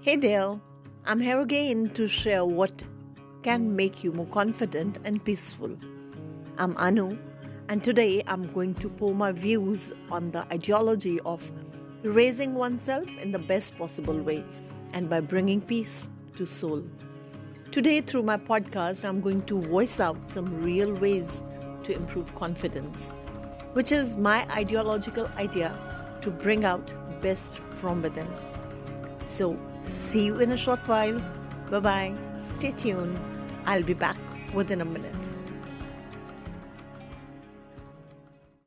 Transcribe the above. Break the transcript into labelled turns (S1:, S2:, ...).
S1: Hey there, I'm here again to share what can make you more confident and peaceful. I'm Anu, and today I'm going to pour my views on the ideology of raising oneself in the best possible way and by bringing peace to soul. Today, through my podcast, I'm going to voice out some real ways to improve confidence, which is my ideological idea to bring out the best from within. So, see you in a short while. Bye bye. Stay tuned. I'll be back within a minute.